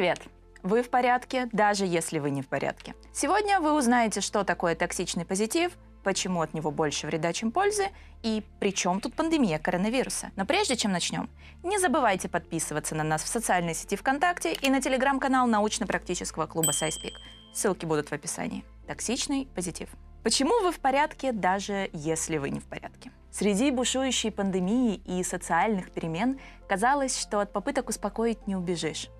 привет! Вы в порядке, даже если вы не в порядке. Сегодня вы узнаете, что такое токсичный позитив, почему от него больше вреда, чем пользы, и при чем тут пандемия коронавируса. Но прежде чем начнем, не забывайте подписываться на нас в социальной сети ВКонтакте и на телеграм-канал научно-практического клуба SciSpeak. Ссылки будут в описании. Токсичный позитив. Почему вы в порядке, даже если вы не в порядке? Среди бушующей пандемии и социальных перемен казалось, что от попыток успокоить не убежишь.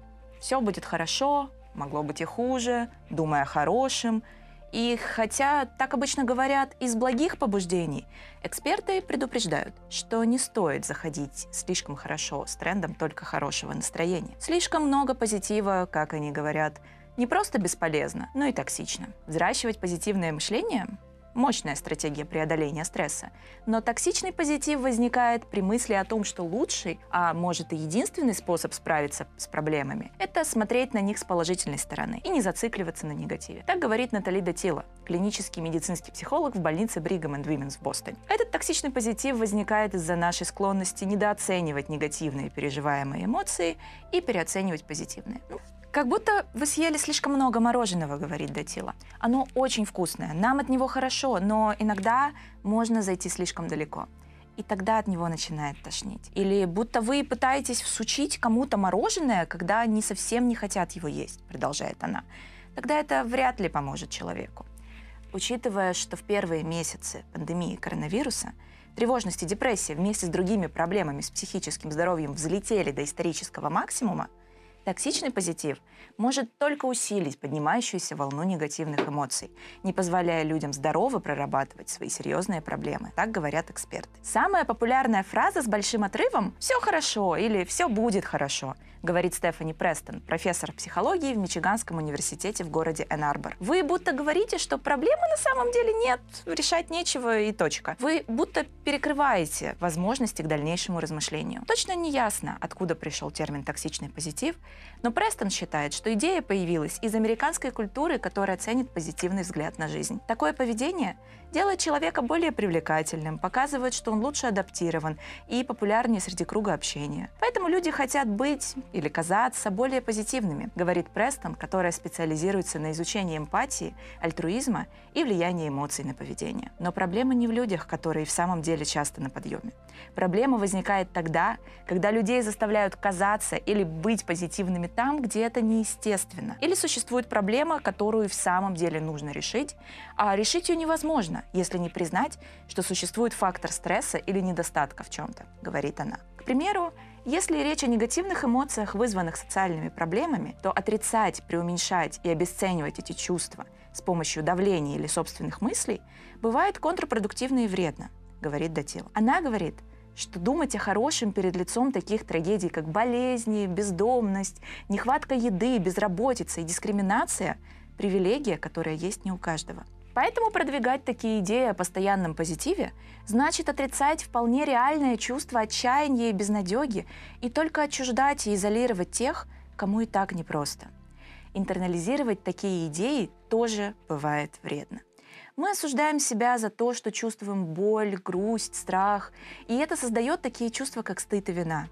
Все будет хорошо, могло быть и хуже, думая о хорошем. И хотя так обычно говорят из благих побуждений, эксперты предупреждают, что не стоит заходить слишком хорошо с трендом только хорошего настроения. Слишком много позитива, как они говорят, не просто бесполезно, но и токсично. Взращивать позитивное мышление Мощная стратегия преодоления стресса. Но токсичный позитив возникает при мысли о том, что лучший, а может и единственный способ справиться с проблемами, это смотреть на них с положительной стороны и не зацикливаться на негативе. Так говорит Натали Датила, клинический медицинский психолог в больнице Brigham and Women's в Бостоне. Этот токсичный позитив возникает из-за нашей склонности недооценивать негативные переживаемые эмоции и переоценивать позитивные. Как будто вы съели слишком много мороженого, говорит Датила. Оно очень вкусное, нам от него хорошо, но иногда можно зайти слишком далеко. И тогда от него начинает тошнить. Или будто вы пытаетесь всучить кому-то мороженое, когда они совсем не хотят его есть, продолжает она. Тогда это вряд ли поможет человеку. Учитывая, что в первые месяцы пандемии коронавируса тревожность и депрессия вместе с другими проблемами с психическим здоровьем взлетели до исторического максимума, Токсичный позитив может только усилить поднимающуюся волну негативных эмоций, не позволяя людям здорово прорабатывать свои серьезные проблемы. Так говорят эксперты. Самая популярная фраза с большим отрывом «все хорошо» или «все будет хорошо» говорит Стефани Престон, профессор психологии в Мичиганском университете в городе Энн-Арбор. Вы будто говорите, что проблемы на самом деле нет, решать нечего и точка. Вы будто перекрываете возможности к дальнейшему размышлению. Точно не ясно, откуда пришел термин «токсичный позитив», но Престон считает, что идея появилась из американской культуры, которая ценит позитивный взгляд на жизнь. Такое поведение делает человека более привлекательным, показывает, что он лучше адаптирован и популярнее среди круга общения. Поэтому люди хотят быть или казаться более позитивными, говорит Престон, которая специализируется на изучении эмпатии, альтруизма и влияния эмоций на поведение. Но проблема не в людях, которые в самом деле часто на подъеме. Проблема возникает тогда, когда людей заставляют казаться или быть позитивными там, где это неестественно. Или существует проблема, которую в самом деле нужно решить, а решить ее невозможно, если не признать, что существует фактор стресса или недостатка в чем-то, говорит она. К примеру, если речь о негативных эмоциях, вызванных социальными проблемами, то отрицать, преуменьшать и обесценивать эти чувства с помощью давления или собственных мыслей бывает контрпродуктивно и вредно, говорит Датил. Она говорит, что думать о хорошем перед лицом таких трагедий, как болезни, бездомность, нехватка еды, безработица и дискриминация – привилегия, которая есть не у каждого. Поэтому продвигать такие идеи о постоянном позитиве значит отрицать вполне реальное чувство отчаяния и безнадеги и только отчуждать и изолировать тех, кому и так непросто. Интернализировать такие идеи тоже бывает вредно. Мы осуждаем себя за то, что чувствуем боль, грусть, страх, и это создает такие чувства, как стыд и вина.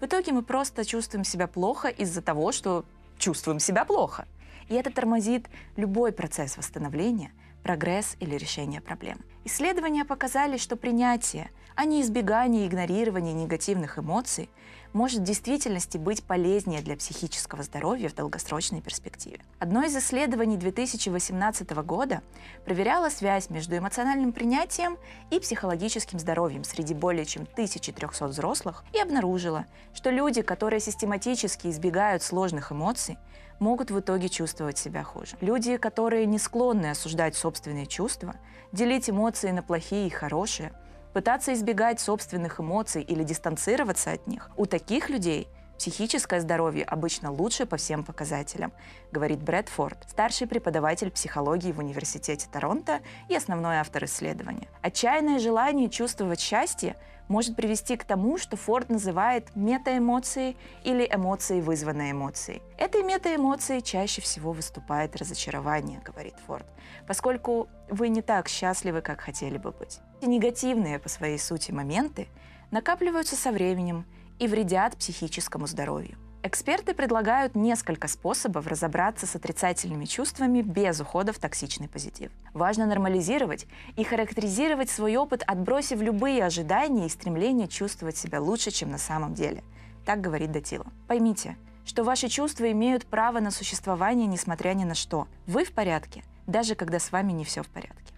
В итоге мы просто чувствуем себя плохо из-за того, что чувствуем себя плохо. И это тормозит любой процесс восстановления, прогресс или решение проблем. Исследования показали, что принятие, а не избегание и игнорирование негативных эмоций может в действительности быть полезнее для психического здоровья в долгосрочной перспективе. Одно из исследований 2018 года проверяло связь между эмоциональным принятием и психологическим здоровьем среди более чем 1300 взрослых и обнаружило, что люди, которые систематически избегают сложных эмоций, могут в итоге чувствовать себя хуже. Люди, которые не склонны осуждать собственные чувства, делить эмоции на плохие и хорошие, пытаться избегать собственных эмоций или дистанцироваться от них, у таких людей психическое здоровье обычно лучше по всем показателям, говорит Брэд Форд, старший преподаватель психологии в Университете Торонто и основной автор исследования. Отчаянное желание чувствовать счастье может привести к тому, что Форд называет метаэмоцией или эмоцией, вызванной эмоцией. Этой метаэмоцией чаще всего выступает разочарование, говорит Форд, поскольку вы не так счастливы, как хотели бы быть. Эти негативные по своей сути моменты накапливаются со временем и вредят психическому здоровью. Эксперты предлагают несколько способов разобраться с отрицательными чувствами без ухода в токсичный позитив. Важно нормализировать и характеризировать свой опыт, отбросив любые ожидания и стремления чувствовать себя лучше, чем на самом деле. Так говорит Датила. Поймите, что ваши чувства имеют право на существование, несмотря ни на что. Вы в порядке, даже когда с вами не все в порядке.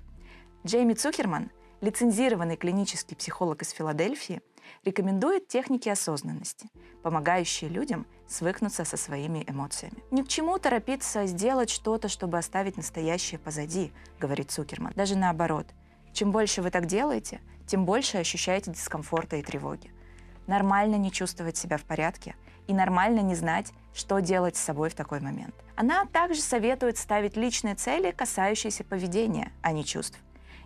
Джейми Цукерман, лицензированный клинический психолог из Филадельфии, рекомендует техники осознанности, помогающие людям свыкнуться со своими эмоциями. Ни к чему торопиться сделать что-то, чтобы оставить настоящее позади, говорит Цукерман. Даже наоборот. Чем больше вы так делаете, тем больше ощущаете дискомфорта и тревоги. Нормально не чувствовать себя в порядке и нормально не знать, что делать с собой в такой момент. Она также советует ставить личные цели, касающиеся поведения, а не чувств.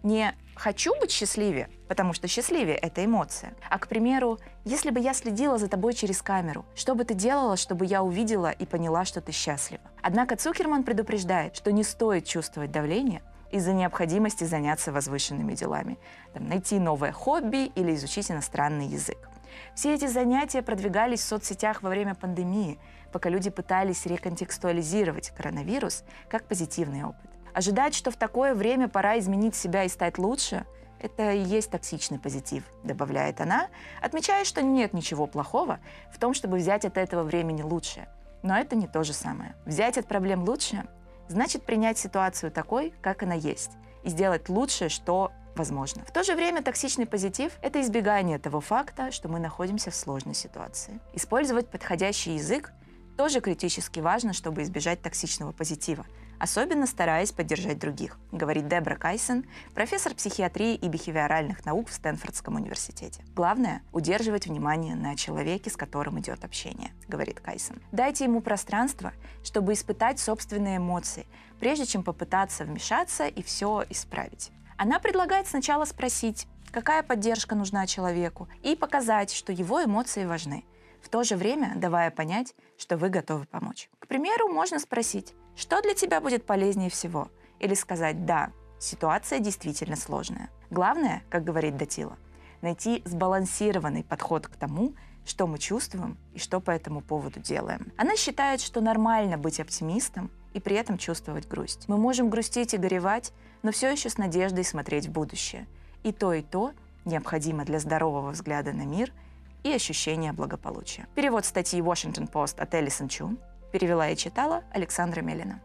Не «хочу быть счастливее», потому что счастливее — это эмоция, а, к примеру, если бы я следила за тобой через камеру, что бы ты делала, чтобы я увидела и поняла, что ты счастлива? Однако Цукерман предупреждает, что не стоит чувствовать давление из-за необходимости заняться возвышенными делами, там, найти новое хобби или изучить иностранный язык. Все эти занятия продвигались в соцсетях во время пандемии, пока люди пытались реконтекстуализировать коронавирус как позитивный опыт. Ожидать, что в такое время пора изменить себя и стать лучше, это и есть токсичный позитив, добавляет она, отмечая, что нет ничего плохого в том, чтобы взять от этого времени лучшее. Но это не то же самое. Взять от проблем лучшее значит принять ситуацию такой, как она есть, и сделать лучшее, что возможно. В то же время токсичный позитив – это избегание того факта, что мы находимся в сложной ситуации. Использовать подходящий язык тоже критически важно, чтобы избежать токсичного позитива, особенно стараясь поддержать других, говорит Дебра Кайсон, профессор психиатрии и бихевиоральных наук в Стэнфордском университете. Главное – удерживать внимание на человеке, с которым идет общение, говорит Кайсон. Дайте ему пространство, чтобы испытать собственные эмоции, прежде чем попытаться вмешаться и все исправить. Она предлагает сначала спросить, какая поддержка нужна человеку, и показать, что его эмоции важны, в то же время давая понять, что вы готовы помочь. К примеру, можно спросить, что для тебя будет полезнее всего? Или сказать «да, ситуация действительно сложная». Главное, как говорит Датила, найти сбалансированный подход к тому, что мы чувствуем и что по этому поводу делаем. Она считает, что нормально быть оптимистом и при этом чувствовать грусть. Мы можем грустить и горевать, но все еще с надеждой смотреть в будущее. И то, и то необходимо для здорового взгляда на мир и ощущения благополучия. Перевод статьи Washington Post от Элисон Чун перевела и читала Александра Мелина.